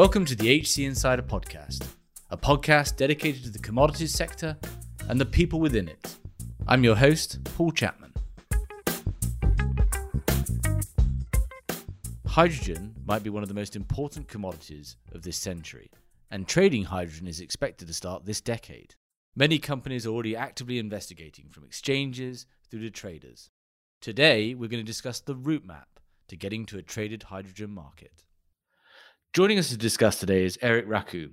Welcome to the HC Insider Podcast, a podcast dedicated to the commodities sector and the people within it. I'm your host, Paul Chapman. Hydrogen might be one of the most important commodities of this century, and trading hydrogen is expected to start this decade. Many companies are already actively investigating, from exchanges through to traders. Today, we're going to discuss the route map to getting to a traded hydrogen market. Joining us to discuss today is Erik Rakhou.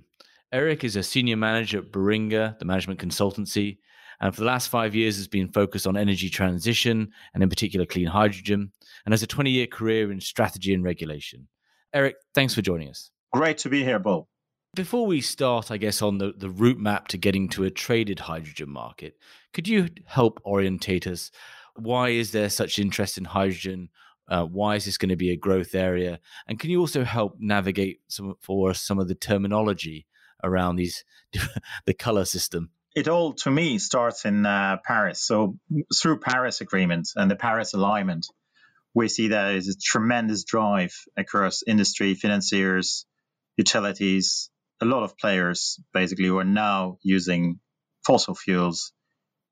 Erik is a senior manager at Baringa, the management consultancy, and for the last five years has been focused on energy transition and, in particular, clean hydrogen, and has a 20 year career in strategy and regulation. Erik, thanks for joining us. Great to be here, Bo. Before we start, I guess, on the, the route map to getting to a traded hydrogen market, could you help orientate us? Why is there such interest in hydrogen? Uh, why is this going to be a growth area? And can you also help navigate some for us some of the terminology around these the color system? It all, to me, starts in uh, Paris. So through Paris Agreement and the Paris Alignment, we see that there's a tremendous drive across industry, financiers, utilities, a lot of players basically who are now using fossil fuels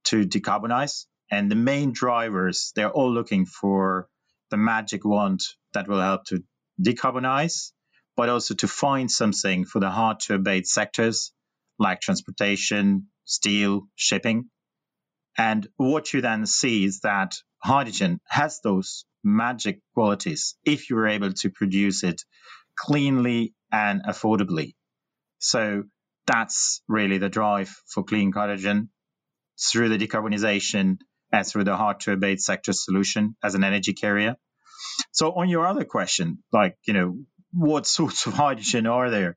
to decarbonize. And the main drivers, they're all looking for the magic wand that will help to decarbonize, but also to find something for the hard to abate sectors like transportation, steel, shipping. And what you then see is that hydrogen has those magic qualities if you're able to produce it cleanly and affordably. So that's really the drive for clean hydrogen through the decarbonization and through the hard to abate sector solution as an energy carrier. So on your other question, like, you know, what sorts of hydrogen are there?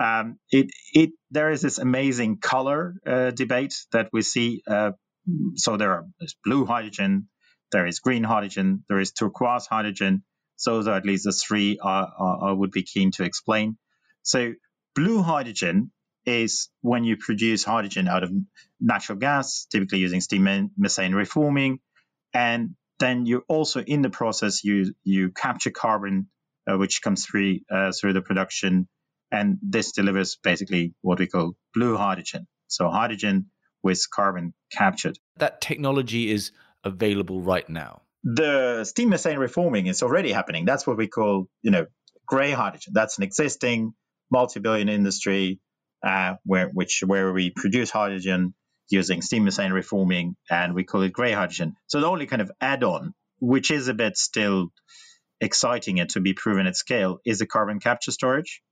Um, it, it, there is this amazing color uh, debate that we see. Uh, so there are blue hydrogen, there is green hydrogen, there is turquoise hydrogen. So Those are at least the three I, I would be keen to explain. So blue hydrogen is when you produce hydrogen out of natural gas, typically using steam methane reforming, and then you also in the process you you capture carbon, uh, which comes through uh, through the production, and this delivers basically what we call blue hydrogen. So hydrogen with carbon captured. That technology is available right now. The steam methane reforming is already happening. That's what we call you know gray hydrogen. That's an existing multi-billion industry uh, where which where we produce hydrogen using steam methane reforming, and we call it gray hydrogen. So the only kind of add-on, which is a bit still exciting and to be proven at scale, is the carbon capture storage.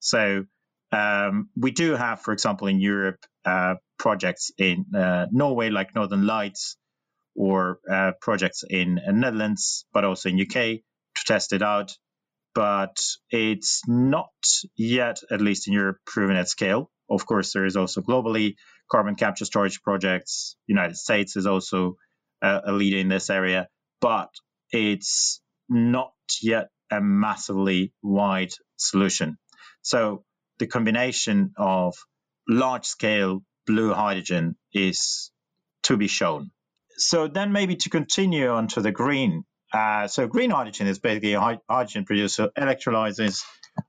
So um, we do have, for example, in Europe, uh, projects in uh, Norway like Northern Lights, or uh, projects in the Netherlands, but also in UK to test it out. But it's not yet, at least in Europe, proven at scale. Of course, there is also globally carbon capture storage projects. United States is also a, a leader in this area, but it's not yet a massively wide solution. So the combination of large scale blue hydrogen is to be shown. So then maybe to continue on to the green. Uh, so green hydrogen is basically a hydrogen producer electrolyzers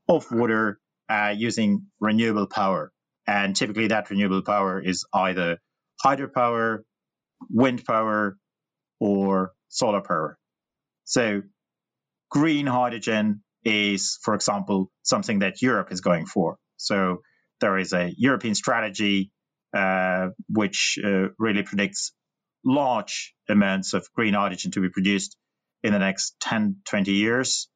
of water uh, using renewable power. And typically that renewable power is either hydropower, wind power, or solar power. So green hydrogen is, for example, something that Europe is going for. So there is a European strategy uh, which uh, really predicts large amounts of green hydrogen to be produced in the next 10, 20 years.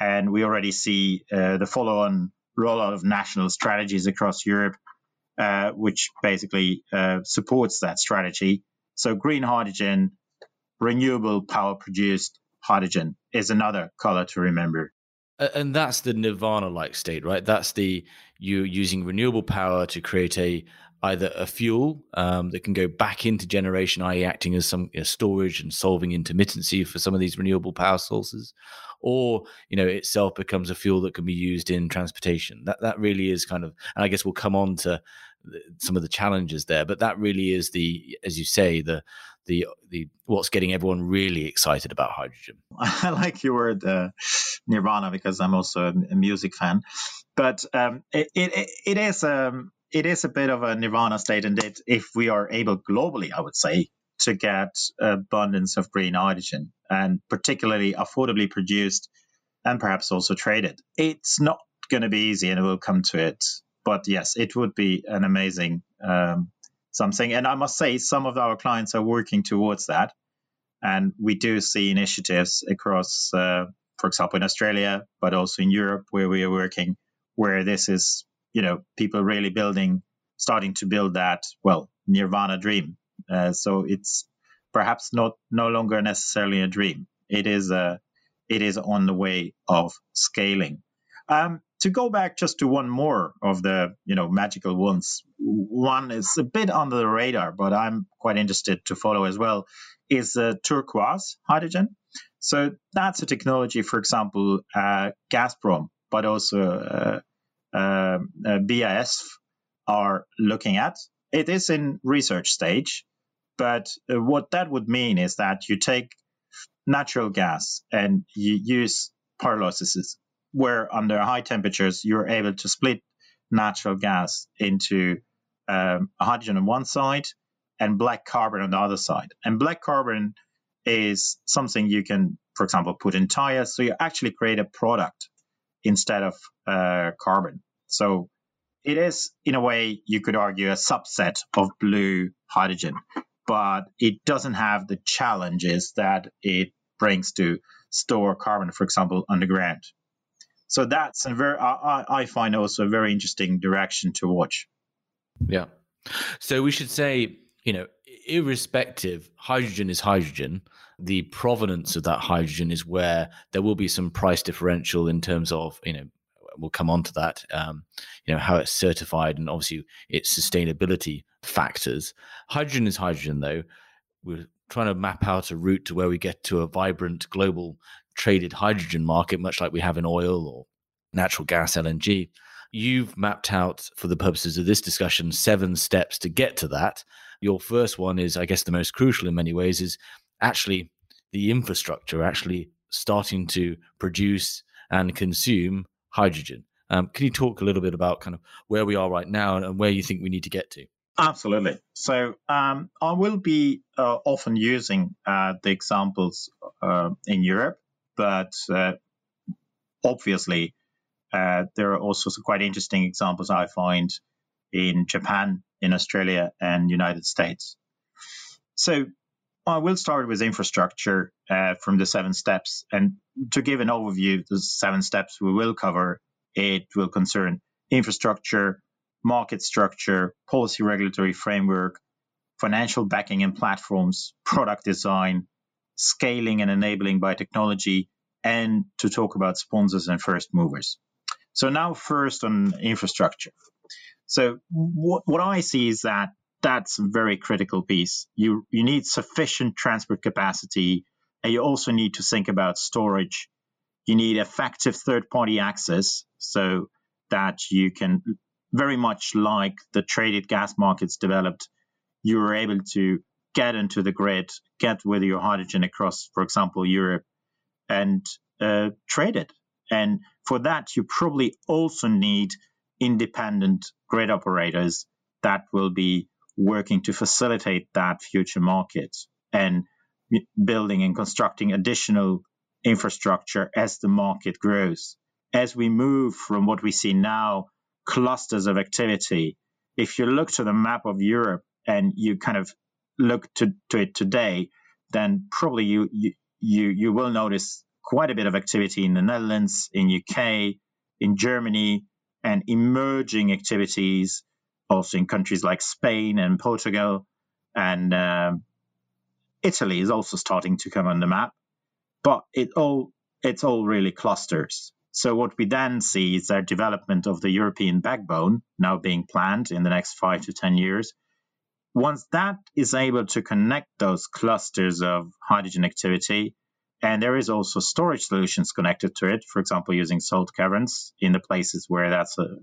And we already see uh, the follow on rollout of national strategies across Europe uh, which basically uh, supports that strategy. So green hydrogen, renewable power produced hydrogen is another color to remember. And that's the nirvana-like state, right? That's the you using renewable power to create a either a fuel um, that can go back into generation, i.e., acting as some you know, storage and solving intermittency for some of these renewable power sources, or you know itself becomes a fuel that can be used in transportation. That that really is kind of, and I guess we'll come on to some of the challenges there, but that really is the, as you say, the the the what's getting everyone really excited about hydrogen. I like your word uh, nirvana because I'm also a, music fan, but um, it, it, it is um, it is a bit of a nirvana state, indeed if we are able globally, I would say, to get abundance of green hydrogen and particularly affordably produced and perhaps also traded, it's not going to be easy, and we'll come to it. But yes, it would be an amazing um, something. And I must say, some of our clients are working towards that. And we do see initiatives across, uh, for example, in Australia, but also in Europe, where we are working, where this is, you know, people really building, starting to build that, well, nirvana dream. Uh, so it's perhaps not no longer necessarily a dream. It is a, it is on the way of scaling. Um, to go back just to one more of the you know magical ones one is a bit under the radar but i'm quite interested to follow as well is uh, turquoise hydrogen so that's a technology for example uh, gazprom but also um, uh are looking at it is in research stage but uh, what that would mean is that you take natural gas and you use pyrolysis where under high temperatures you're able to split natural gas into um, hydrogen on one side and black carbon on the other side. And black carbon is something you can, for example, put in tires. So you actually create a product instead of uh, carbon. So it is, in a way, you could argue, a subset of blue hydrogen, but it doesn't have the challenges that it brings to store carbon, for example, underground. So that's a very I, I find also a very interesting direction to watch. Yeah. So we should say, you know, irrespective, hydrogen is hydrogen. The provenance of that hydrogen is where there will be some price differential in terms of, you know, we'll come on to that, um, you know, how it's certified and obviously its sustainability factors. Hydrogen is hydrogen, though. We're trying to map out a route to where we get to a vibrant global traded hydrogen market, much like we have in oil or natural gas LNG. You've mapped out, for the purposes of this discussion, seven steps to get to that. Your first one is, I guess, the most crucial in many ways, is actually the infrastructure, actually starting to produce and consume hydrogen. Um, can you talk a little bit about kind of where we are right now and where you think we need to get to? Absolutely. So um, I will be uh, often using uh, the examples uh, in Europe but uh, obviously, uh, there are also some quite interesting examples I find in Japan, in Australia, and United States. So I will start with infrastructure uh, from the seven steps. And to give an overview, the seven steps we will cover, it will concern infrastructure, market structure, policy regulatory framework, financial backing and platforms, product design, scaling and enabling by technology, and to talk about sponsors and first movers. So now first on infrastructure. So what, what I see is that that's a very critical piece. You you need sufficient transport capacity, and you also need to think about storage. You need effective third-party access so that you can very much like the traded gas markets developed, you are able to get into the grid, get with your hydrogen across, for example, Europe, and uh, trade it. And for that, you probably also need independent grid operators that will be working to facilitate that future market and building and constructing additional infrastructure as the market grows. As we move from what we see now, clusters of activity, if you look to the map of Europe and you kind of look to, to it today, then probably you, you you you will notice quite a bit of activity in the Netherlands, in UK, in Germany, and emerging activities also in countries like Spain and Portugal, and um, Italy is also starting to come on the map. But it all it's all really clusters. So what we then see is the development of the European backbone now being planned in the next five to ten years, once that is able to connect those clusters of hydrogen activity, and there is also storage solutions connected to it, for example, using salt caverns in the places where that's uh,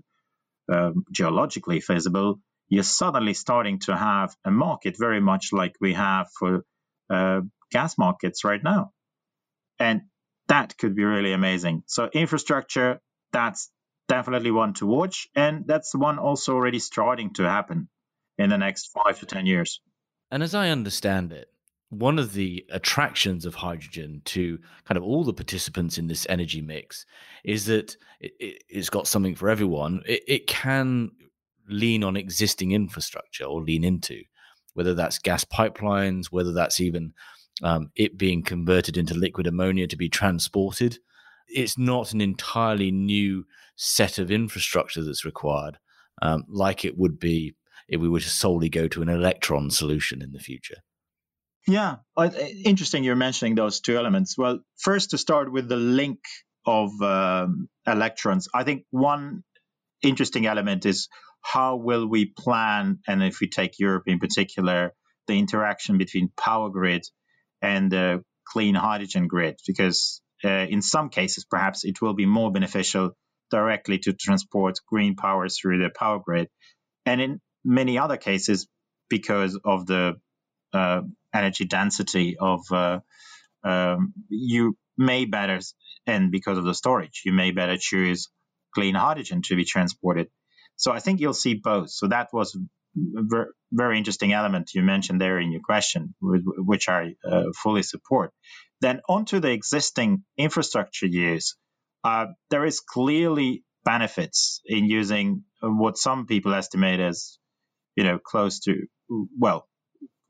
um, geologically feasible, you're suddenly starting to have a market very much like we have for uh, gas markets right now. And that could be really amazing. So, infrastructure, that's definitely one to watch. And that's one also already starting to happen in the next five to 10 years. And as I understand it, one of the attractions of hydrogen to kind of all the participants in this energy mix is that it, has got something for everyone. It, it, can lean on existing infrastructure or lean into, whether that's gas pipelines, whether that's even um, it being converted into liquid ammonia to be transported. It's not an entirely new set of infrastructure that's required, um, like it would be if we were to solely go to an electron solution in the future. Yeah, interesting you're mentioning those two elements. Well, first to start with the link of um, electrons, I think one interesting element is how will we plan, and if we take Europe in particular, the interaction between power grid and the clean hydrogen grid, because uh, in some cases, perhaps it will be more beneficial directly to transport green power through the power grid. And in many other cases, because of the uh, energy density of uh, um, you may better and because of the storage you may better choose clean hydrogen to be transported so i think you'll see both. So that was a very interesting element you mentioned there in your question which i uh, fully support. Then onto the existing infrastructure use uh, there is clearly benefits in using what some people estimate as you know close to well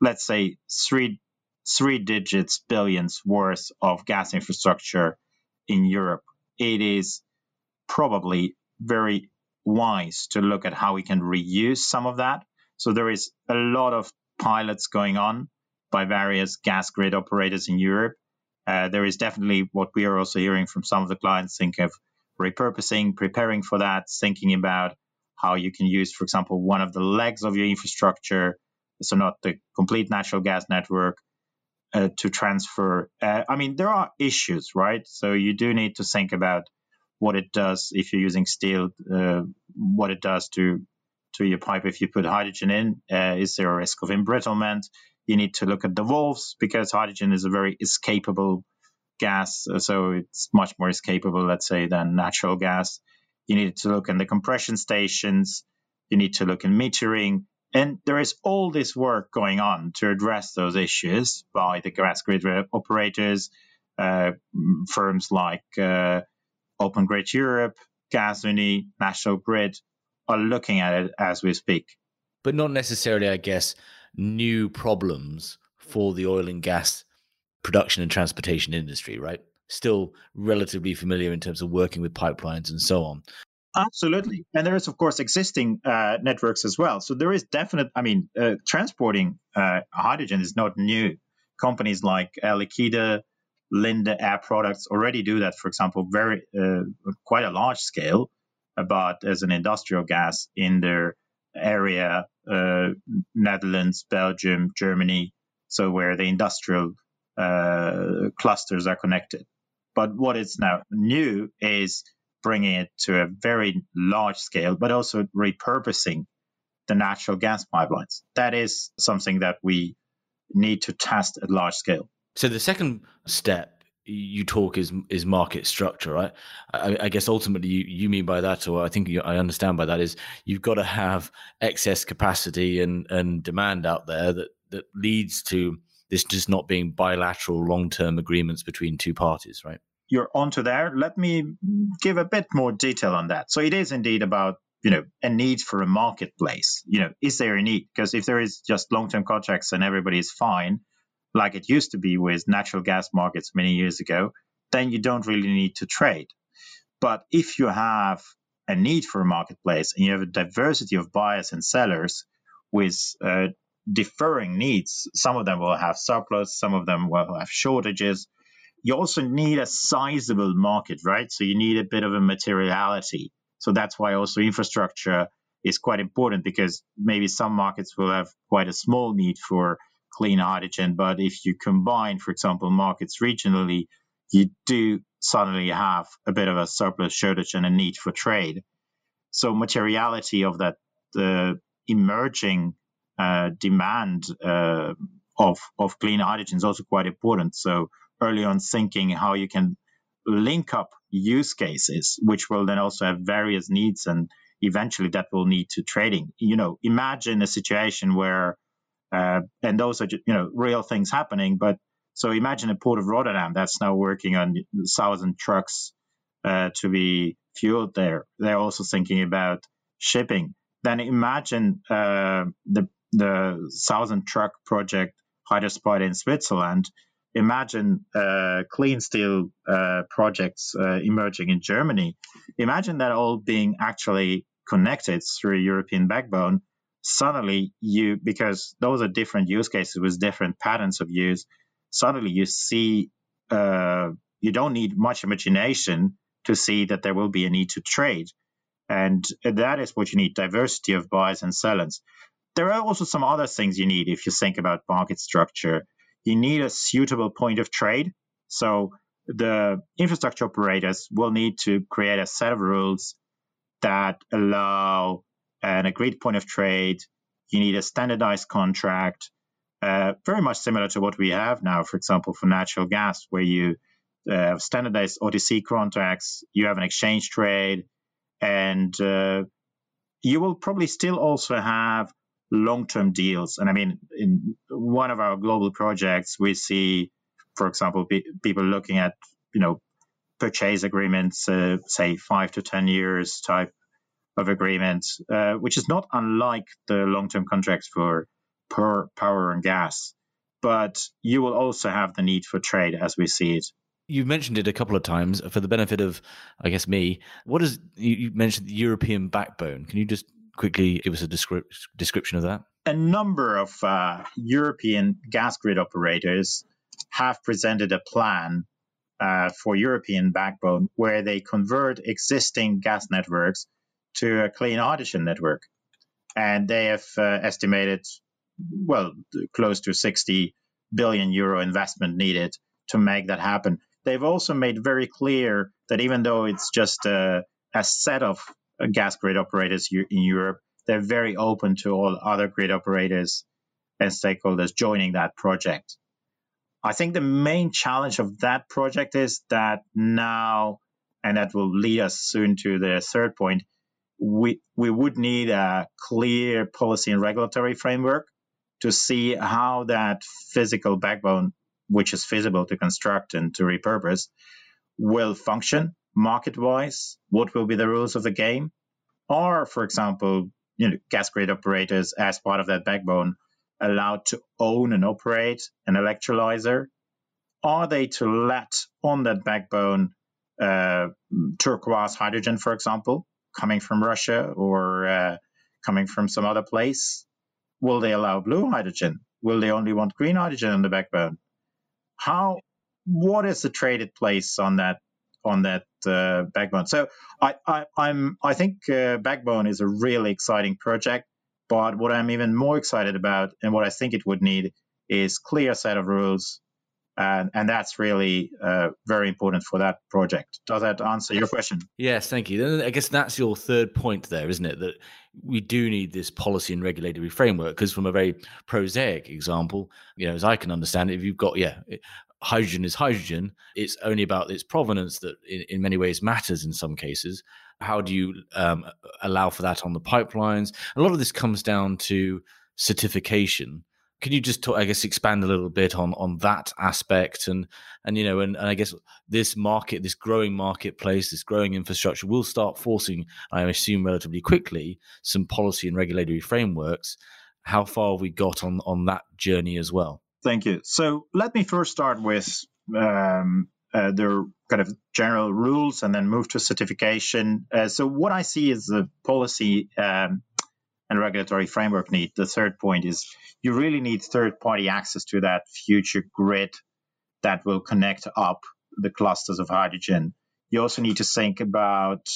let's say three three digits billions worth of gas infrastructure in Europe, it is probably very wise to look at how we can reuse some of that. So there is a lot of pilots going on by various gas grid operators in Europe. Uh, there is definitely what we are also hearing from some of the clients think of repurposing, preparing for that, thinking about how you can use, for example, one of the legs of your infrastructure so not the complete natural gas network uh, to transfer. Uh, I mean, there are issues, right? So you do need to think about what it does if you're using steel, uh, what it does to to your pipe if you put hydrogen in. Uh, is there a risk of embrittlement? You need to look at the valves because hydrogen is a very escapable gas, uh, so it's much more escapable, let's say, than natural gas. You need to look in the compression stations. You need to look in metering and there is all this work going on to address those issues by the gas grid operators, uh, firms like uh, Open Grid Europe, Gasunie, National Grid are looking at it as we speak. But not necessarily, I guess, new problems for the oil and gas production and transportation industry, right? Still relatively familiar in terms of working with pipelines and so on. Absolutely. And there is, of course, existing uh, networks as well. So there is definite, I mean, uh, transporting uh, hydrogen is not new. Companies like Air Linde Air Products already do that, for example, very uh, quite a large scale, but as an industrial gas in their area, uh, Netherlands, Belgium, Germany, so where the industrial uh, clusters are connected. But what is now new is bringing it to a very large scale, but also repurposing the natural gas pipelines. That is something that we need to test at large scale. So the second step you talk is is market structure, right? I, I guess ultimately you, you mean by that, or I think you, I understand by that, is you've got to have excess capacity and and demand out there that that leads to this just not being bilateral long term agreements between two parties, right? you're onto there, let me give a bit more detail on that. So it is indeed about you know a need for a marketplace. You know, is there a need? Because if there is just long-term contracts and everybody is fine, like it used to be with natural gas markets many years ago, then you don't really need to trade. But if you have a need for a marketplace and you have a diversity of buyers and sellers with uh, differing needs, some of them will have surplus, some of them will have shortages, you also need a sizable market, right? So you need a bit of a materiality. So that's why also infrastructure is quite important because maybe some markets will have quite a small need for clean hydrogen. But if you combine, for example, markets regionally, you do suddenly have a bit of a surplus shortage and a need for trade. So materiality of that the emerging uh, demand uh, of of clean hydrogen is also quite important. So early on, thinking how you can link up use cases, which will then also have various needs, and eventually that will lead to trading. You know, imagine a situation where, uh, and those are you know real things happening. But so imagine a port of Rotterdam that's now working on thousand trucks uh, to be fueled there. They're also thinking about shipping. Then imagine uh, the the thousand truck project Hydrospot in Switzerland. Imagine uh, clean steel uh, projects uh, emerging in Germany. Imagine that all being actually connected through a European backbone. Suddenly, you because those are different use cases with different patterns of use. Suddenly, you see uh, you don't need much imagination to see that there will be a need to trade. And that is what you need diversity of buyers and sellers. There are also some other things you need if you think about market structure. You need a suitable point of trade. So the infrastructure operators will need to create a set of rules that allow an agreed point of trade. You need a standardized contract, uh, very much similar to what we have now, for example, for natural gas, where you uh, standardized OTC contracts, you have an exchange trade, and uh, you will probably still also have long-term deals. And I mean, in one of our global projects, we see, for example, pe- people looking at you know purchase agreements, uh, say five to ten years type of agreements, uh, which is not unlike the long-term contracts for per power and gas. But you will also have the need for trade as we see it. You've mentioned it a couple of times for the benefit of, I guess, me. What is you mentioned the European backbone? Can you just quickly give us a descrip- description of that? A number of uh, European gas grid operators have presented a plan uh, for European backbone where they convert existing gas networks to a clean hydrogen network. And they have uh, estimated, well, close to 60 billion euro investment needed to make that happen. They've also made very clear that even though it's just a, a set of uh, gas grid operators in Europe. They're very open to all other grid operators and stakeholders joining that project. I think the main challenge of that project is that now, and that will lead us soon to the third point, we, we would need a clear policy and regulatory framework to see how that physical backbone, which is feasible to construct and to repurpose, will function market wise, what will be the rules of the game? Or, for example, you know, gas grid operators as part of that backbone allowed to own and operate an electrolyzer? Are they to let on that backbone uh, turquoise hydrogen, for example, coming from Russia or uh, coming from some other place? Will they allow blue hydrogen? Will they only want green hydrogen on the backbone? How? What is the traded place on that on that uh, backbone. So I, I, am I think uh, Backbone is a really exciting project. But what I'm even more excited about, and what I think it would need, is clear set of rules, and and that's really uh, very important for that project. Does that answer your question? Yes, thank you. Then I guess that's your third point there, isn't it? That we do need this policy and regulatory framework because, from a very prosaic example, you know, as I can understand it, if you've got yeah hydrogen is hydrogen. It's only about its provenance that, in, in many ways, matters in some cases. How do you um, allow for that on the pipelines? A lot of this comes down to certification. Can you just, talk, I guess, expand a little bit on on that aspect and and you know and, and I guess this market, this growing marketplace, this growing infrastructure will start forcing, I assume, relatively quickly, some policy and regulatory frameworks. How far have we got on on that journey as well? Thank you. So let me first start with um, uh, the kind of general rules and then move to certification. Uh, so what I see is the policy um, and regulatory framework need. The third point is you really need third-party access to that future grid that will connect up the clusters of hydrogen. You also need to think about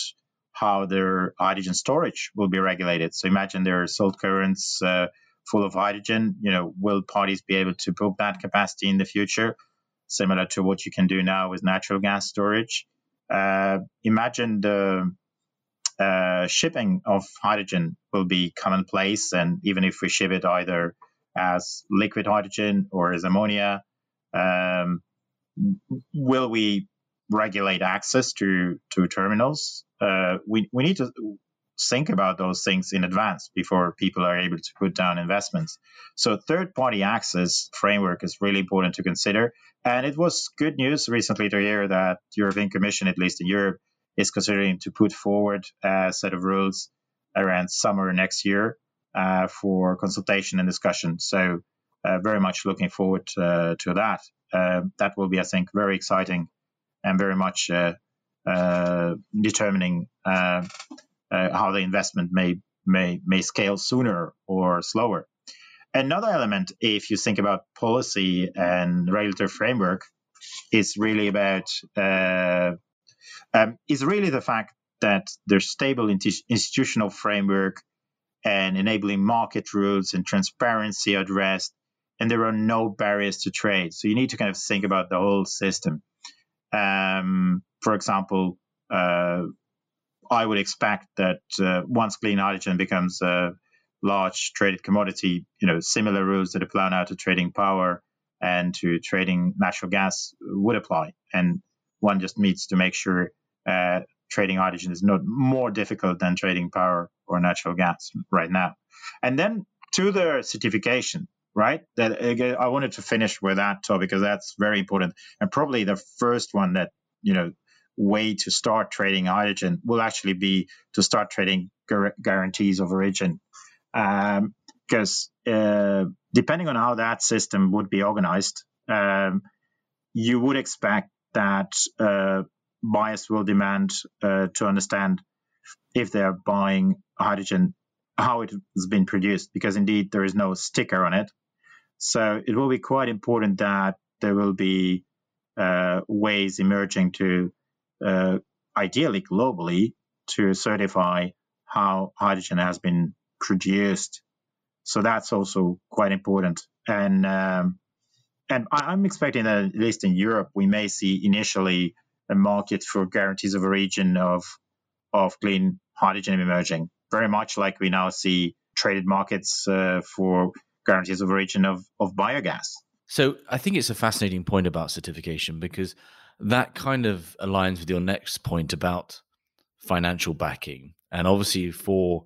how their hydrogen storage will be regulated. So imagine there are salt caverns. Uh, full of hydrogen, you know, will parties be able to book that capacity in the future, similar to what you can do now with natural gas storage? Uh, imagine the uh, shipping of hydrogen will be commonplace, and even if we ship it either as liquid hydrogen or as ammonia? Um, will we regulate access to to terminals? Uh, we we need to think about those things in advance before people are able to put down investments. So third party access framework is really important to consider. And it was good news recently to hear that European Commission, at least in Europe, is considering to put forward a set of rules around summer next year uh, for consultation and discussion. So uh, very much looking forward uh, to that. Uh, that will be, I think, very exciting and very much uh, determining how the investment may may may scale sooner or slower. Another element, if you think about policy and regulatory framework, is really about um, is really the fact that there's stable institutional framework and enabling market rules and transparency addressed, and there are no barriers to trade. So you need to kind of think about the whole system. Um, for example, uh, I would expect that uh, once clean hydrogen becomes a large traded commodity, you know, similar rules that apply now to trading power and to trading natural gas would apply. And one just needs to make sure uh, trading hydrogen is not more difficult than trading power or natural gas right now. And then to the certification, right? That again, I wanted to finish with that topic because that's very important and probably the first one that you know way to start trading hydrogen will actually be to start trading gu- guarantees of origin. Because um, uh, depending on how that system would be organized, um, you would expect that uh, buyers will demand uh, to understand if they are buying hydrogen, how it has been produced, because indeed there is no sticker on it. So it will be quite important that there will be uh, ways emerging to uh, ideally globally, to certify how hydrogen has been produced. So that's also quite important. And um, and I'm expecting that at least in Europe, we may see initially a market for guarantees of origin of of clean hydrogen emerging, very much like we now see traded markets uh, for guarantees of origin of, of biogas. So I think it's a fascinating point about certification because that kind of aligns with your next point about financial backing. And obviously, for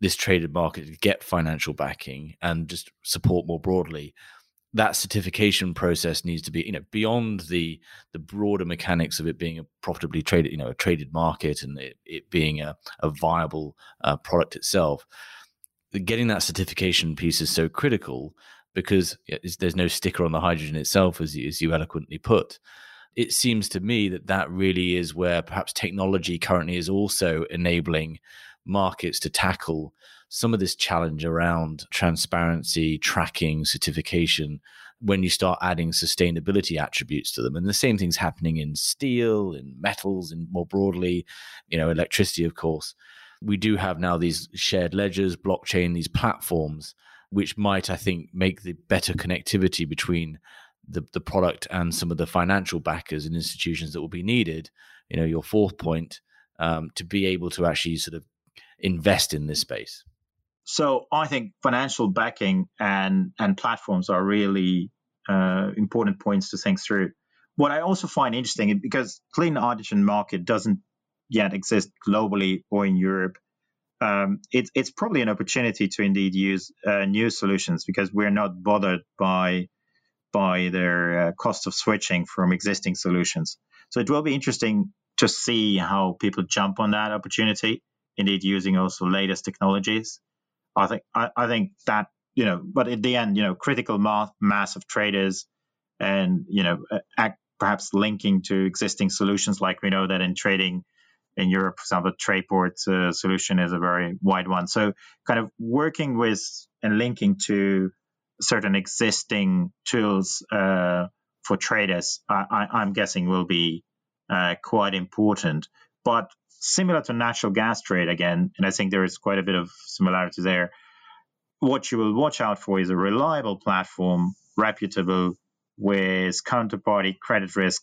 this traded market to get financial backing and just support more broadly, that certification process needs to be, you know, beyond the the broader mechanics of it being a profitably traded, you know, a traded market and it, it being a, a viable uh, product itself. Getting that certification piece is so critical because there's no sticker on the hydrogen itself, as as you eloquently put it seems to me that that really is where perhaps technology currently is also enabling markets to tackle some of this challenge around transparency, tracking, certification when you start adding sustainability attributes to them. And the same thing's happening in steel, in metals, and more broadly, you know, electricity, of course. We do have now these shared ledgers, blockchain, these platforms, which might, I think, make the better connectivity between the, the product and some of the financial backers and institutions that will be needed, you know, your fourth point, um, to be able to actually sort of invest in this space? So I think financial backing and and platforms are really uh, important points to think through. What I also find interesting because clean hydrogen market doesn't yet exist globally or in Europe. Um, it, it's probably an opportunity to indeed use uh, new solutions because we're not bothered by by their uh, cost of switching from existing solutions. So it will be interesting to see how people jump on that opportunity, indeed using also latest technologies. I think I, I think that you know, but at the end, you know, critical mass, mass of traders, and you know, act, perhaps linking to existing solutions, like we know that in trading in Europe, for example, Trayport's uh, solution is a very wide one. So, kind of working with and linking to certain existing tools uh, for traders, I, am guessing will be uh, quite important. But similar to natural gas trade again, and I think there is quite a bit of similarity there. What you will watch out for is a reliable platform, reputable, with counterparty credit risk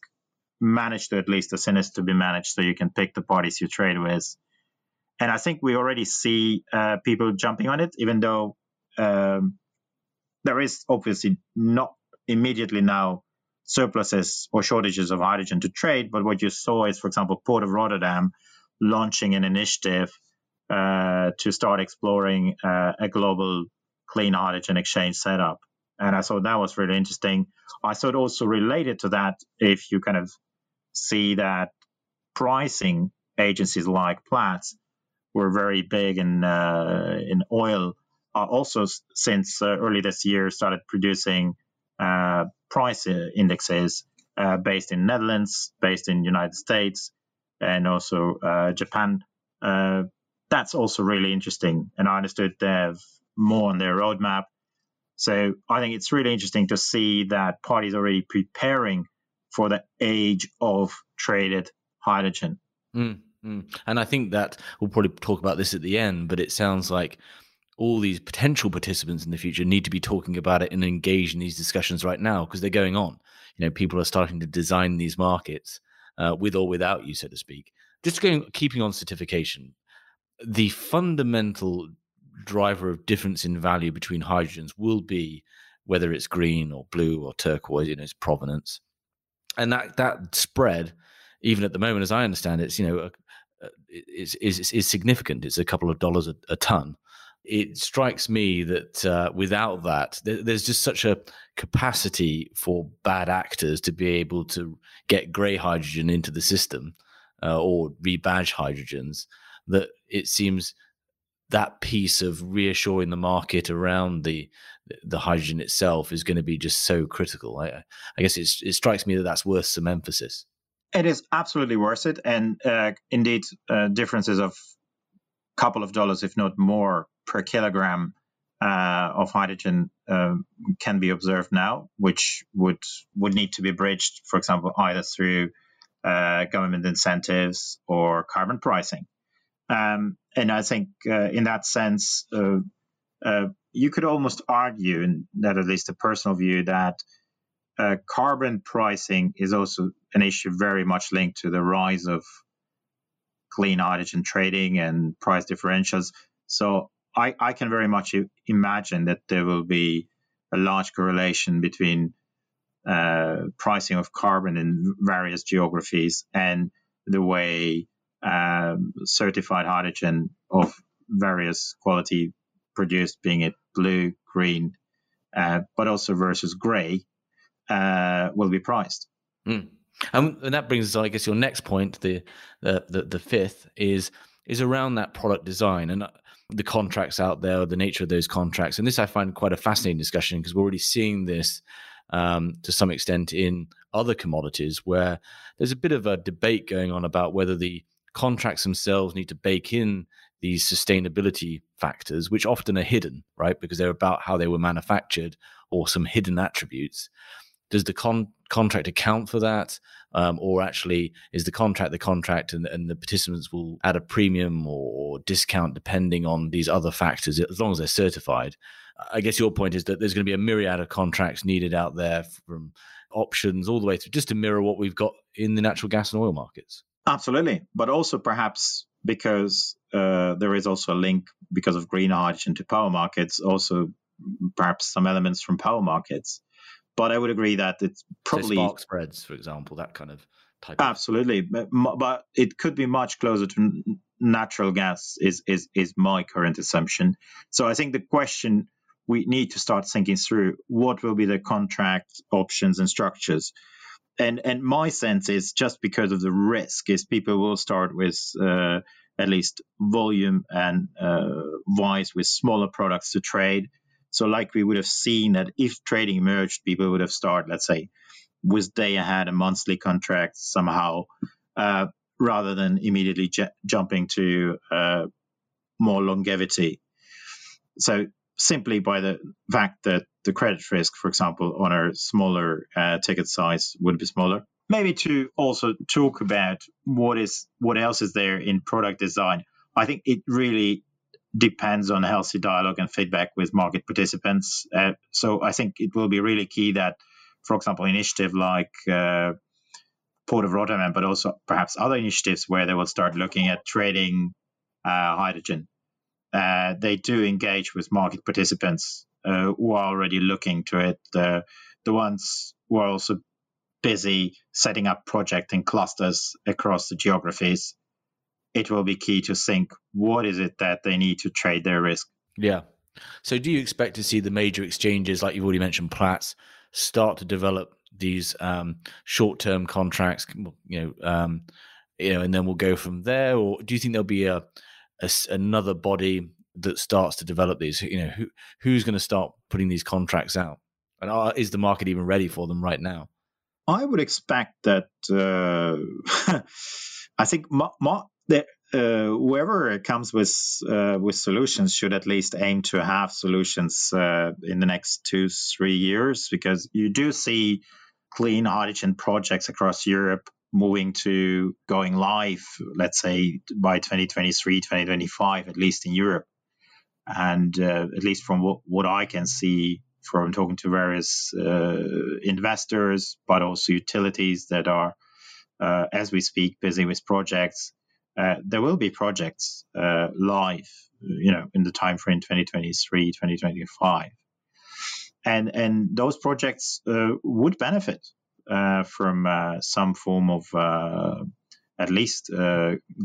managed to at least as soon as to be managed, so you can pick the parties you trade with. And I think we already see uh, people jumping on it, even though um, there is obviously not immediately now surpluses or shortages of hydrogen to trade. But what you saw is, for example, Port of Rotterdam launching an initiative uh, to start exploring uh, a global clean hydrogen exchange setup. And I thought that was really interesting. I thought also related to that, if you kind of see that pricing agencies like Platts were very big in uh, in oil, also since uh, early this year started producing uh, price indexes uh, based in Netherlands, based in United States, and also uh, Japan. that's also really interesting, and I understood they have more on their roadmap. So I think it's really interesting to see that parties already preparing for the age of traded hydrogen. Mm, mm. And I think that we'll probably talk about this at the end, but it sounds like all these potential participants in the future need to be talking about it and engage in these discussions right now because they're going on. You know, people are starting to design these markets uh, with or without you, so to speak. Just going, keeping on certification, the fundamental driver of difference in value between hydrogens will be whether it's green or blue or turquoise, know, its provenance, and that that spread, even at the moment, as I understand it, it's you know, is is is significant. It's a couple of dollars a, a ton it strikes me that uh, without that, th- there's just such a capacity for bad actors to be able to get grey hydrogen into the system uh, or rebadge hydrogens that it seems that piece of reassuring the market around the the hydrogen itself is going to be just so critical. I, I guess it strikes me that that's worth some emphasis. It is absolutely worth it, and uh, indeed, uh, differences of a couple of dollars, if not more, per kilogram uh, of hydrogen uh, can be observed now, which would would need to be bridged, for example, either through uh, government incentives or carbon pricing. Um, and I think uh, in that sense, uh, uh, you could almost argue, that at least a personal view, that carbon pricing is also an issue very much linked to the rise of clean hydrogen trading and price differentials. So I, I can very much imagine that there will be a large correlation between uh, pricing of carbon in various geographies and the way um, certified hydrogen of various quality produced, being it blue, green, uh, but also versus grey, uh, will be priced. Mm. And, and, that brings us, I guess, your next point, the, the the, the fifth is is around that product design. And the contracts out there, the nature of those contracts. And this I find quite a fascinating discussion because we're already seeing this um, to some extent in other commodities where there's a bit of a debate going on about whether the contracts themselves need to bake in these sustainability factors, which often are hidden, right? Because they're about how they were manufactured or some hidden attributes. Does the con- contract account for that? Um, or actually, is the contract the contract and, and the participants will add a premium or discount depending on these other factors as long as they're certified? I guess your point is that there's going to be a myriad of contracts needed out there from options all the way through just to mirror what we've got in the natural gas and oil markets. Absolutely. But also perhaps because uh, there is also a link because of green hydrogen to power markets, also perhaps some elements from power markets. But I would agree that it's probably so spark spreads, for example, that kind of type. Absolutely, of... but, but it could be much closer to natural gas. Is is is my current assumption. So I think the question we need to start thinking through what will be the contract options and structures. And and my sense is just because of the risk is people will start with uh, at least volume and uh, wise with smaller products to trade so, like we would have seen that if trading emerged, people would have started, let's say, with day ahead a monthly contract somehow, uh, rather than immediately j- jumping to uh, more longevity. So, simply by the fact that the credit risk, for example, on a smaller uh, ticket size would be smaller. Maybe to also talk about what is what else is there in product design. I think it really depends on healthy dialogue and feedback with market participants. Uh, so I think it will be really key that, for example, initiative like uh, Port of Rotterdam, but also perhaps other initiatives where they will start looking at trading uh, hydrogen. Uh, they do engage with market participants uh, who are already looking to it, the the ones who are also busy setting up projects in clusters across the geographies, it will be key to think what is it that they need to trade their risk. Yeah. So do you expect to see the major exchanges, like you've already mentioned, Platts, start to develop these um, short-term contracts? You know, um, you know, and then we'll go from there. Or do you think there'll be a, a another body that starts to develop these? You know, who who's going to start putting these contracts out? And are, is the market even ready for them right now? I would expect that. Uh, I think ma- ma- uh, whoever comes with uh, with solutions should at least aim to have solutions uh, in the next two three years because you do see clean hydrogen projects across Europe moving to going live let's say by 2023 2025 at least in Europe and uh, at least from what, what I can see from talking to various uh, investors, but also utilities that are, uh, as we speak, busy with projects. Uh, there will be projects uh, live, you know, in the time frame 2023, 2025, and and those projects uh, would benefit uh, from some form of at least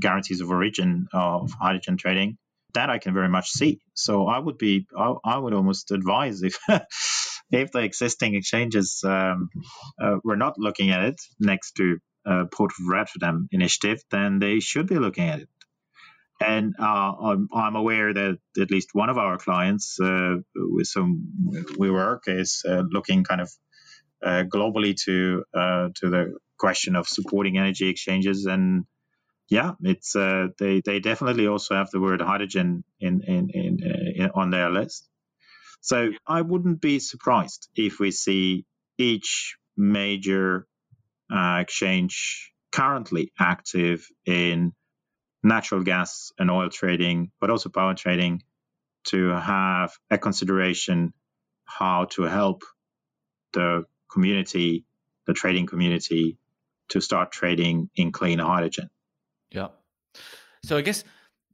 guarantees of origin of hydrogen trading that I can very much see. So I would be, I, I would almost advise if if the existing exchanges um, uh, were not looking at it next to uh, Port of Rotterdam initiative, then they should be looking at it. And uh, I'm, I'm, aware that at least one of our clients uh, with whom we work is uh, looking kind of uh, globally to to the question of supporting energy exchanges and yeah, it's uh, they they definitely also have the word hydrogen in in, in, uh, in, on their list. So I wouldn't be surprised if we see each major uh, exchange currently active in natural gas and oil trading, but also power trading, to have a consideration how to help the community, the trading community, to start trading in clean hydrogen. Yeah. So I guess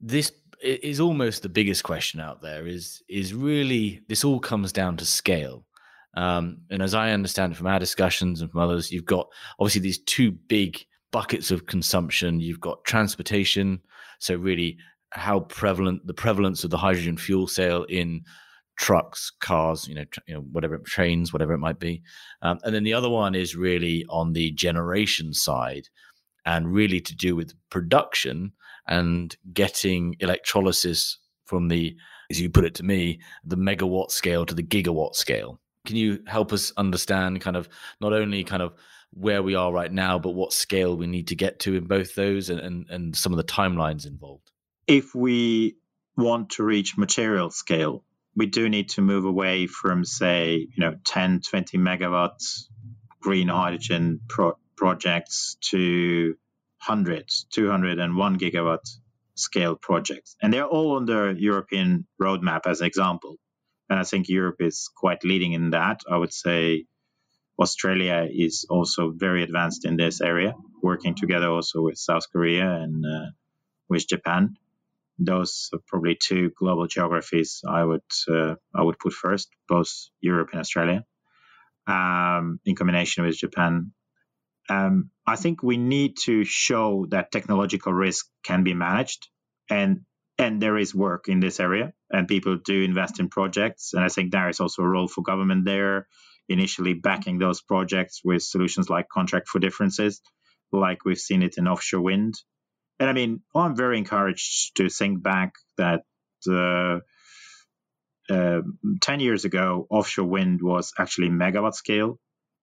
this is almost the biggest question out there is is really this all comes down to scale. Um, and as I understand from our discussions and from others, you've got obviously these two big buckets of consumption. You've got transportation, so really how prevalent the prevalence of the hydrogen fuel cell in trucks, cars, you know, tr- you know, whatever trains, whatever it might be, um, and then the other one is really on the generation side, and really to do with production and getting electrolysis from the, as you put it to me, the megawatt scale to the gigawatt scale. Can you help us understand kind of not only kind of where we are right now, but what scale we need to get to in both those and, and, and some of the timelines involved? If we want to reach material scale, we do need to move away from, say, you know, 10, 20 megawatts green hydrogen pro- projects to hundreds, 200 and 1 gigawatt scale projects. And they're all on the European roadmap as an example. And I think Europe is quite leading in that. I would say Australia is also very advanced in this area, working together also with South Korea and uh, with Japan. Those are probably two global geographies I would uh, I would put first, both Europe and Australia, um, in combination with Japan um, I think we need to show that technological risk can be managed, and and there is work in this area, and people do invest in projects, and I think there is also a role for government there, initially backing those projects with solutions like contract for differences, like we've seen it in offshore wind. And I mean, I'm very encouraged to think back that. Uh, uh, 10 years ago, offshore wind was actually megawatt scale,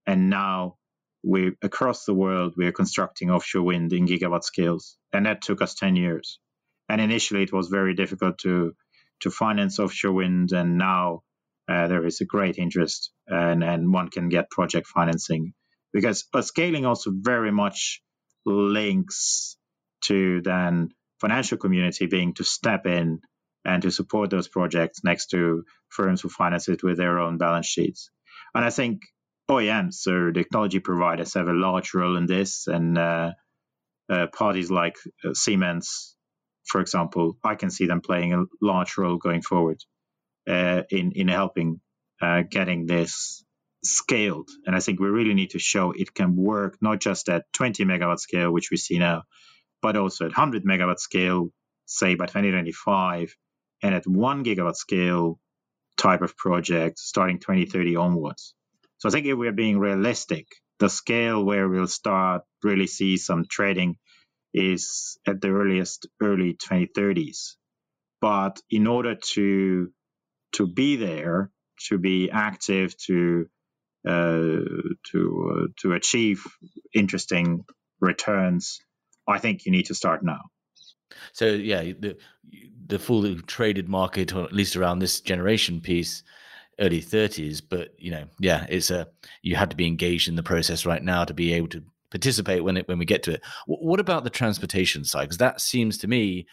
and now we across the world we are constructing offshore wind in gigawatt scales, and that took us ten years. And initially, it was very difficult to to finance offshore wind, and now uh, there is a great interest, and and one can get project financing because scaling also very much links to then financial community being to step in and to support those projects next to firms who finance it with their own balance sheets. And I think OEMs, so technology providers, have a large role in this, and uh, uh, parties like uh, Siemens, for example, I can see them playing a large role going forward uh, in in helping uh, getting this scaled. And I think we really need to show it can work not just at 20 megawatt scale, which we see now, but also at 100 megawatt scale, say by 2025, and at one gigawatt scale type of project starting 2030 onwards. So I think if we're being realistic, the scale where we'll start really see some trading is at the earliest early 2030s. But in order to to be there, to be active, to uh, to uh, to achieve interesting returns, I think you need to start now. So yeah, the the fully traded market, or at least around this generation piece, early 30s. But you know, yeah, it's a you had to be engaged in the process right now to be able to participate when it when we get to it. what about the transportation side? Because that seems to me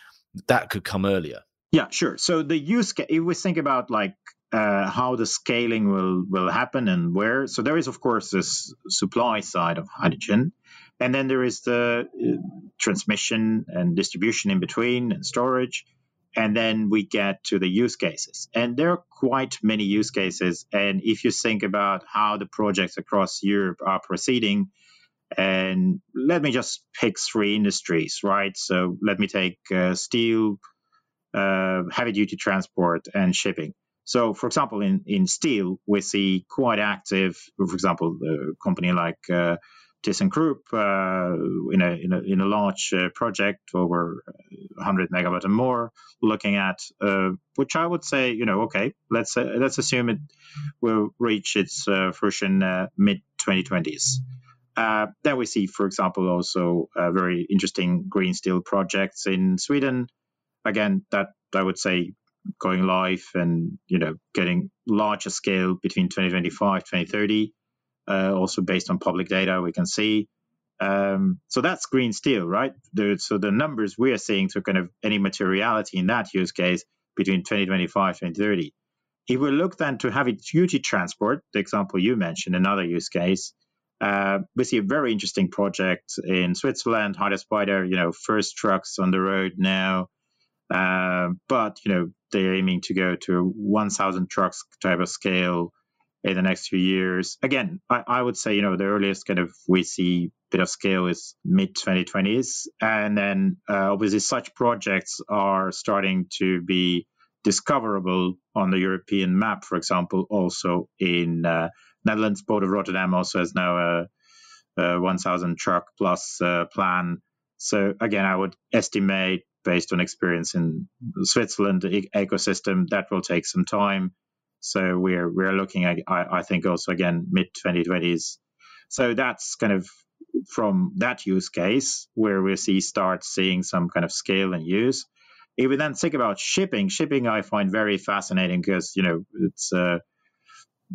that could come earlier. Yeah, sure. So the use case, if we think about like uh, how the scaling will will happen and where, so there is of course this supply side of hydrogen, and then there is the uh, transmission and distribution in between and storage. And then we get to the use cases. And there are quite many use cases. And if you think about how the projects across Europe are proceeding, and let me just pick three industries, right? So let me take uh, steel, uh, heavy duty transport, and shipping. So, for example, in, in steel, we see quite active, for example, a company like uh, ThyssenKrupp uh, in, a, in, a, in a large uh, project over 100 megawatt and more, looking at uh, which I would say, you know, okay, let's uh, let's assume it will reach its uh, fruition uh, mid 2020s. Then we see, for example, also very interesting green steel projects in Sweden. Again, that I would say going live and you know getting larger scale between 2025 2030 uh, also based on public data we can see. Um, so that's green steel, right? The, so the numbers we are seeing to kind of any materiality in that use case between 2025 2030 If we look then to heavy duty transport, the example you mentioned, another use case, uh, we see a very interesting project in Switzerland, Hydrospider, you know, first trucks on the road now. Uh, but, you know, they're aiming to go to 1,000 trucks type of scale in the next few years. Again, I, I, would say, you know, the earliest kind of we see bit of scale is mid 2020s. And then uh, obviously such projects are starting to be discoverable on the European map, for example, also in uh, Netherlands. Port of Rotterdam also has now a, a 1,000 truck plus uh, plan. So again, I would estimate based on experience in Switzerland the ecosystem that will take some time so we're we're looking at I, I think also again mid 2020s. So that's kind of from that use case where we see start seeing some kind of scale and use. If we then think about shipping, shipping I find very fascinating because you know it's uh,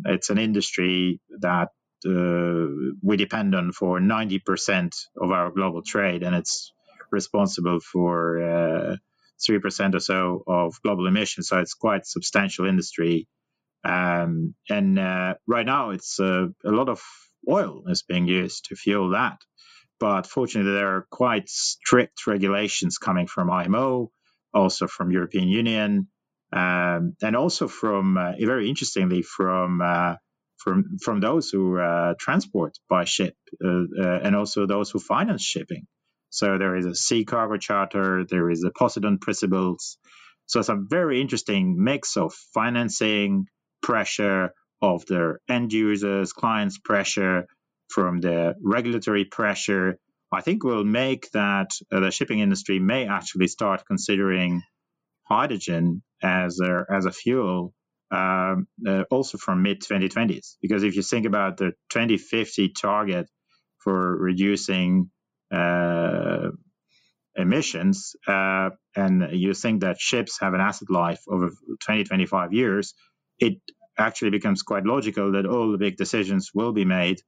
it's an industry that uh, we depend on for 90% of our global trade, and it's responsible for uh, 3% or so of global emissions. So it's quite substantial industry. Um, and uh, right now, it's uh, a lot of oil is being used to fuel that. But fortunately, there are quite strict regulations coming from IMO, also from European Union, um, and also from uh, very interestingly from uh, from from those who uh, transport by ship, uh, and also those who finance shipping. So there is a sea cargo charter, there is a Poseidon principles. So some very interesting mix of financing, pressure of the end users, clients' pressure, from the regulatory pressure, I think will make that uh, the shipping industry may actually start considering hydrogen as a, as a fuel um, uh, also from mid 2020s. Because if you think about the 2050 target for reducing uh, emissions, uh, and you think that ships have an asset life of 20, 25 years, it actually becomes quite logical that all the big decisions will be made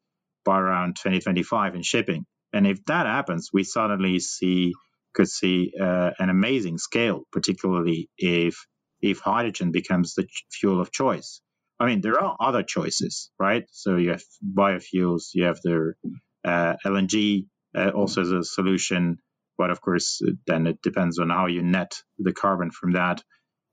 by around 2025 in shipping. And if that happens, we suddenly see could see uh, an amazing scale, particularly if if hydrogen becomes the fuel of choice. I mean, there are other choices, right? So you have biofuels, you have the uh, LNG uh, also as a solution, but of course, then it depends on how you net the carbon from that.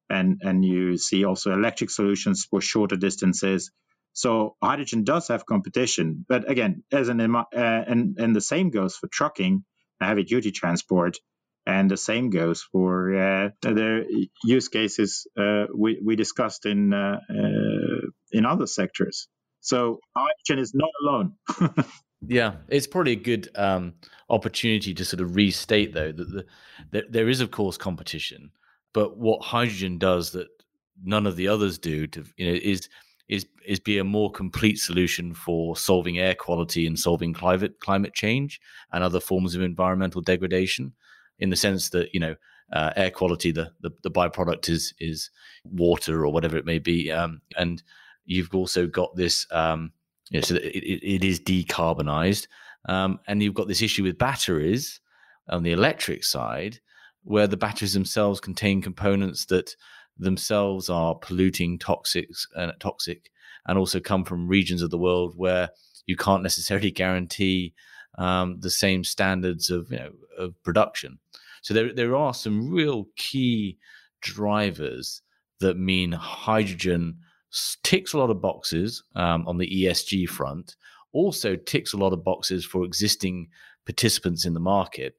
and and you see also electric solutions for shorter distances. So hydrogen does have competition, but again, as an uh, and and the same goes for trucking, heavy duty transport, and the same goes for uh, the use cases uh, we we discussed in uh, uh in other sectors. So hydrogen is not alone. yeah, it's probably a good um, opportunity to sort of restate though that the, that there is of course competition, but what hydrogen does that none of the others do to you know is is is be a more complete solution for solving air quality and solving climate climate change and other forms of environmental degradation in the sense that you know uh, air quality the, the, the byproduct is is water or whatever it may be um, and you've also got this um, you know, so it, it is decarbonized um, and you've got this issue with batteries on the electric side where the batteries themselves contain components that themselves are polluting, toxic, uh, toxic, and also come from regions of the world where you can't necessarily guarantee um, the same standards of you know of production. So there there are some real key drivers that mean hydrogen ticks a lot of boxes um, on the ESG front. Also ticks a lot of boxes for existing participants in the market.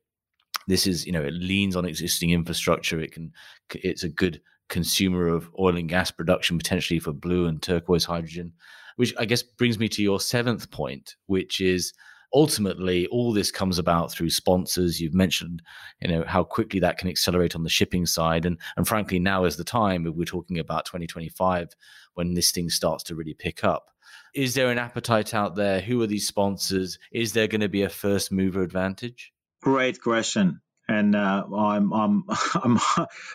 This is, you know, it leans on existing infrastructure. It can, it's a good consumer of oil and gas production, potentially for blue and turquoise hydrogen, which I guess brings me to your seventh point, which is ultimately all this comes about through sponsors. You've mentioned you know how quickly that can accelerate on the shipping side. And and frankly now is the time we're talking about 2025 when this thing starts to really pick up. Is there an appetite out there? Who are these sponsors? Is there going to be a first mover advantage? Great question. And uh, I'm I'm I'm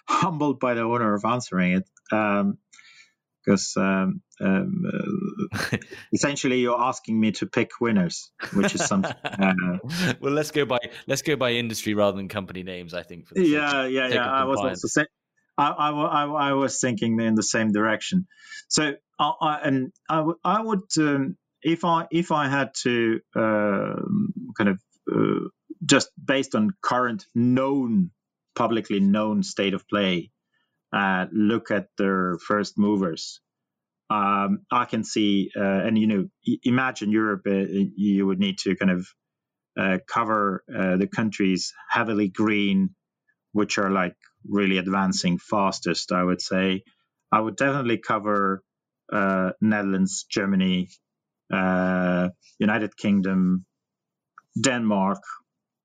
humbled by the honor of answering it because um, um, uh, essentially you're asking me to pick winners, which is something. Uh, well, let's go by let's go by industry rather than company names. I think. For yeah, yeah, yeah. I was also saying. I, I, I, was thinking in the same direction. So, I, I and I, w- I would, um, if I if I had to uh, kind of uh, just based on current known, publicly known state of play, uh, look at their first movers. Um, I can see, uh, and you know, imagine Europe, uh, you would need to kind of uh, cover uh, the countries heavily green, which are like really advancing fastest, I would say. I would definitely cover uh, Netherlands, Germany, United Kingdom, Denmark,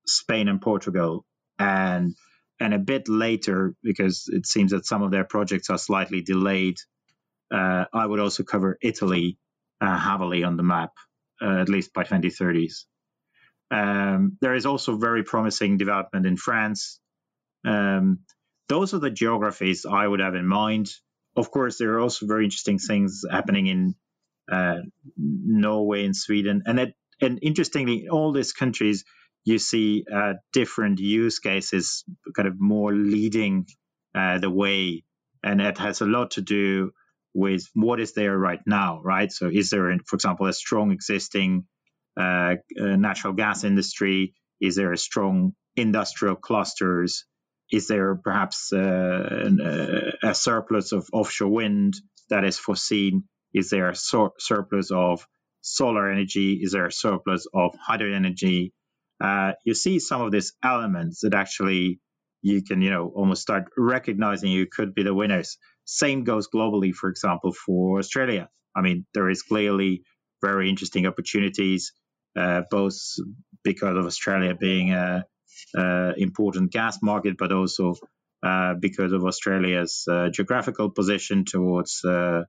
Spain and Portugal, and and a bit later because it seems that some of their projects are slightly delayed. Uh, I would also cover Italy uh, heavily on the map, uh, at least by 2030s. Um, there is also very promising development in France. Um, those are the geographies I would have in mind. Of course, there are also very interesting things happening in uh, Norway and Sweden, and it, and interestingly, all these countries you see uh, different use cases kind of more leading uh, the way. And it has a lot to do with what is there right now, right? So, is there, for example, a strong existing uh, uh natural gas industry? Is there a strong industrial clusters? Is there perhaps uh, uh, a surplus of offshore wind that is foreseen? Is there a sur- surplus of solar energy? Is there a surplus of hydro energy? Uh, you see some of these elements that actually you can, you know, almost start recognizing you could be the winners. Same goes globally, for example, for Australia. I mean, there is clearly very interesting opportunities, uh, both because of Australia being a, a important gas market, but also uh, because of Australia's uh, geographical position towards uh,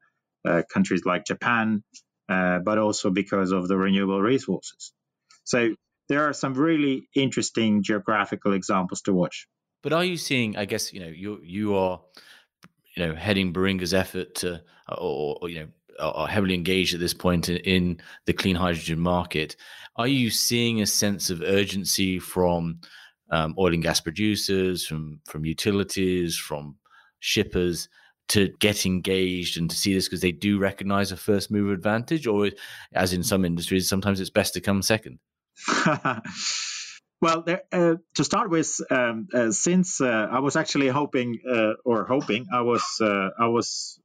uh, countries like Japan, but also because of the renewable resources. So there are some really interesting geographical examples to watch. But are you seeing? I guess you know you you are you know heading Baringa's effort to or, or you know are heavily engaged at this point in, in, the clean hydrogen market. Are you seeing a sense of urgency from um, oil and gas producers, from from utilities, from shippers to get engaged and to see this because they do recognize a first mover advantage, or as in some industries, sometimes it's best to come second. Well, there, uh, to start with, um, uh, since uh, I was actually hoping, uh, or hoping, I was, uh, I was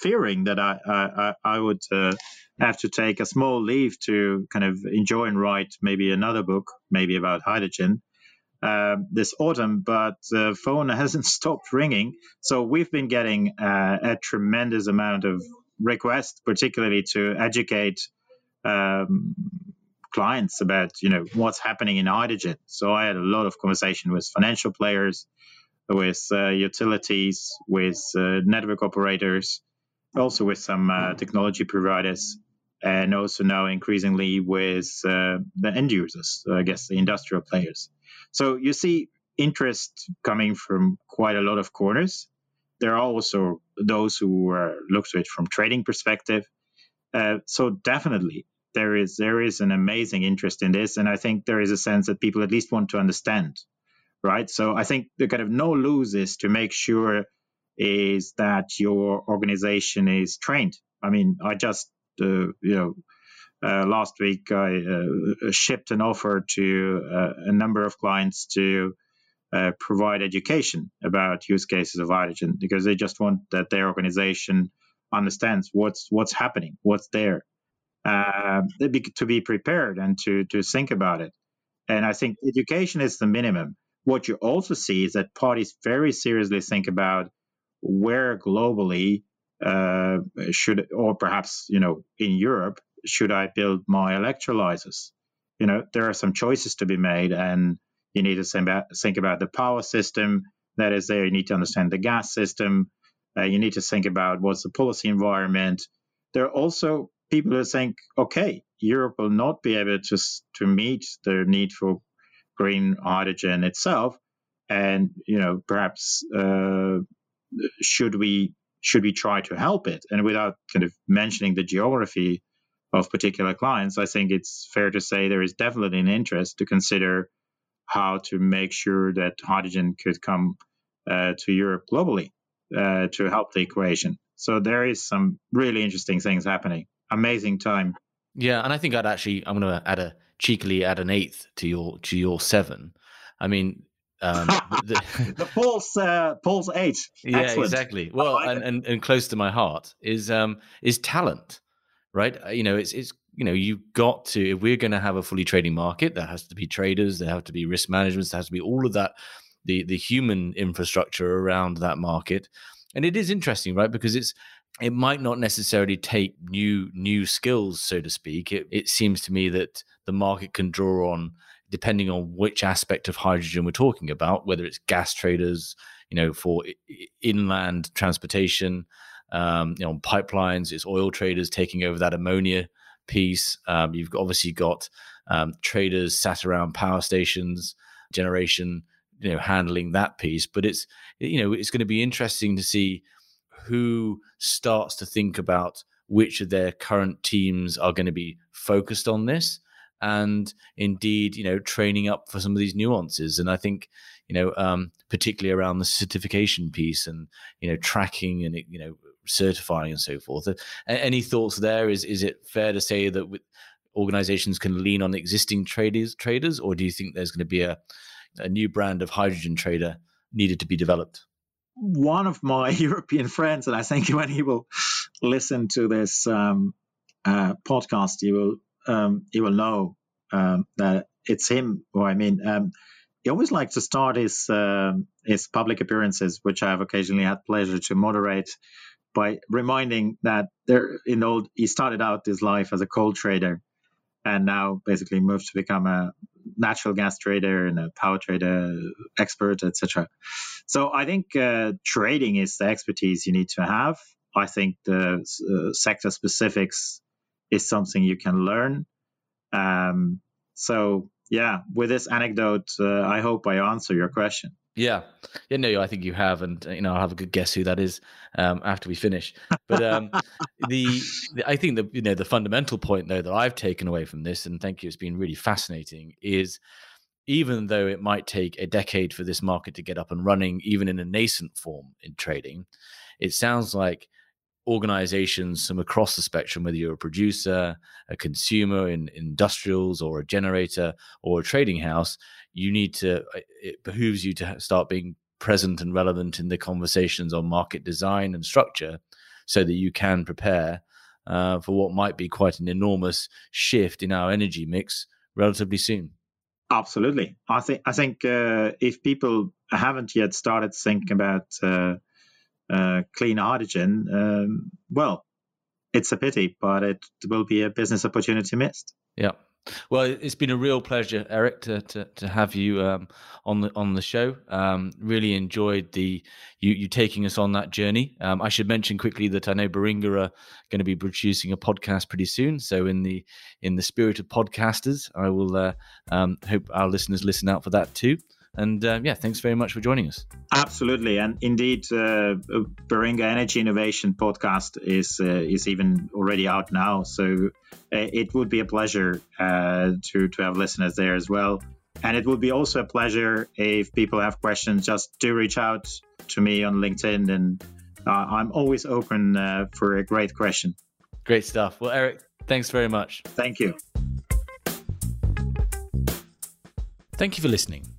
fearing that I, I, I would uh, have to take a small leave to kind of enjoy and write maybe another book, maybe about hydrogen. Um, this autumn, but the phone hasn't stopped ringing. So we've been getting a tremendous amount of requests, particularly to educate um, clients about you know what's happening in hydrogen. So I had a lot of conversation with financial players, with uh, utilities, with uh, network operators, also with some uh, technology providers, and also now increasingly with uh, the end users. I guess the industrial players. So you see interest coming from quite a lot of corners. There are also those who look to it from trading perspective. Uh, so definitely there is there is an amazing interest in this, and I think there is a sense that people at least want to understand, right? So I think the kind of no lose is to make sure is that your organization is trained. I mean, I just uh, you know uh, last week I uh, shipped an offer to uh, a number of clients to uh, provide education about use cases of hydrogen because they just want that their organization understands what's what's happening, what's there, uh, to be prepared and to to think about it. And I think education is the minimum. What you also see is that parties very seriously think about where globally uh, should, or perhaps you know, in Europe, should I build my electrolyzers? You know, there are some choices to be made, and you need to think about, think about the power system that is there. You need to understand the gas system. Uh, you need to think about what's the policy environment. There are also people who think, okay, Europe will not be able to to meet the need for green hydrogen itself, and you know perhaps uh, should we should we try to help it? And without kind of mentioning the geography of particular clients, I think it's fair to say there is definitely an interest to consider how to make sure that hydrogen could come uh, to Europe globally uh, to help the equation. So there is some really interesting things happening amazing time. Yeah, and I think I'd actually I'm going to add a cheekily add an eighth to your to your seven. I mean, um, the, the Paul's uh, Paul's eight. Yeah, Excellent. exactly. Well, like and, and, and close to my heart is um is talent, right? Uh, you know, it's it's you know you've got to if we're going to have a fully trading market, there has to be traders, there have to be risk management, there has to be all of that, the the human infrastructure around that market. And it is interesting, right? Because it's it might not necessarily take new new skills, so to speak. It, it seems to me that the market can draw on, depending on which aspect of hydrogen we're talking about, whether it's gas traders, you know, for inland transportation, um, you know, pipelines, it's oil traders taking over that ammonia piece. Um, you've obviously got um, traders sat around power stations, generation, you know, handling that piece. But it's you know, it's going to be interesting to see who starts to think about which of their current teams are going to be focused on this and indeed you know training up for some of these nuances. And i think you know um, particularly around the certification piece and you know tracking and you know certifying and so forth. Any thoughts there? Is is it fair to say that organizations can lean on existing traders traders or do you think there's going to be a, a new brand of hydrogen trader needed to be developed one of my European friends, and I think when he will listen to this um, uh, podcast, he will um, he will know um, that it's him who I mean. Um, he always likes to start his uh, his public appearances, which I have occasionally had pleasure to moderate, by reminding that there in old he started out his life as a coal trader, and now basically moved to become a natural gas trader and a power trader expert, etc. So I think uh, trading is the expertise you need to have. I think the uh, sector specifics is something you can learn. Um, so yeah, with this anecdote, uh, I hope I answer your question. Yeah, yeah, no, I think you have, and you know, I'll have a good guess who that is um, after we finish. But um, the, the, I think the you know the fundamental point though that I've taken away from this, and thank you, it's been really fascinating, is even though it might take a decade for this market to get up and running, even in a nascent form in trading, it sounds like organizations from across the spectrum, whether you're a producer, a consumer in industrials, or a generator, or a trading house, you need to it behooves you to start being present and relevant in the conversations on market design and structure so that you can prepare uh, for what might be quite an enormous shift in our energy mix relatively soon. Absolutely, I think I think uh, if people haven't yet started thinking about uh, uh, clean hydrogen, um, well, it's a pity, but it will be a business opportunity missed. Yeah. Well, it's been a real pleasure, Erik, to to, to have you um, on the on the show. Um, really enjoyed the you you taking us on that journey. Um, I should mention quickly that I know Baringa are going to be producing a podcast pretty soon. So in the in the spirit of podcasters, I will uh, um, hope our listeners listen out for that too. And uh, yeah, thanks very much for joining us. Absolutely, and indeed, uh, Baringa Energy Innovation podcast is uh, is even already out now. So uh, it would be a pleasure uh, to to have listeners there as well. And it would be also a pleasure if people have questions, just do reach out to me on LinkedIn, and uh, I'm always open uh, for a great question. Great stuff. Well, Erik, thanks very much. Thank you. Thank you for listening.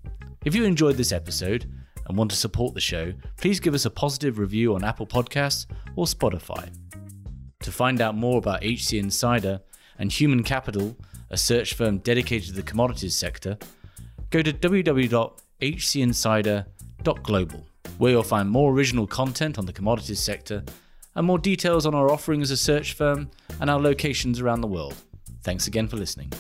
If you enjoyed this episode and want to support the show, please give us a positive review on Apple Podcasts or Spotify. To find out more about HC Insider and Human Capital, a search firm dedicated to the commodities sector, go to www.hcinsider.global, where you'll find more original content on the commodities sector and more details on our offering as a search firm and our locations around the world. Thanks again for listening.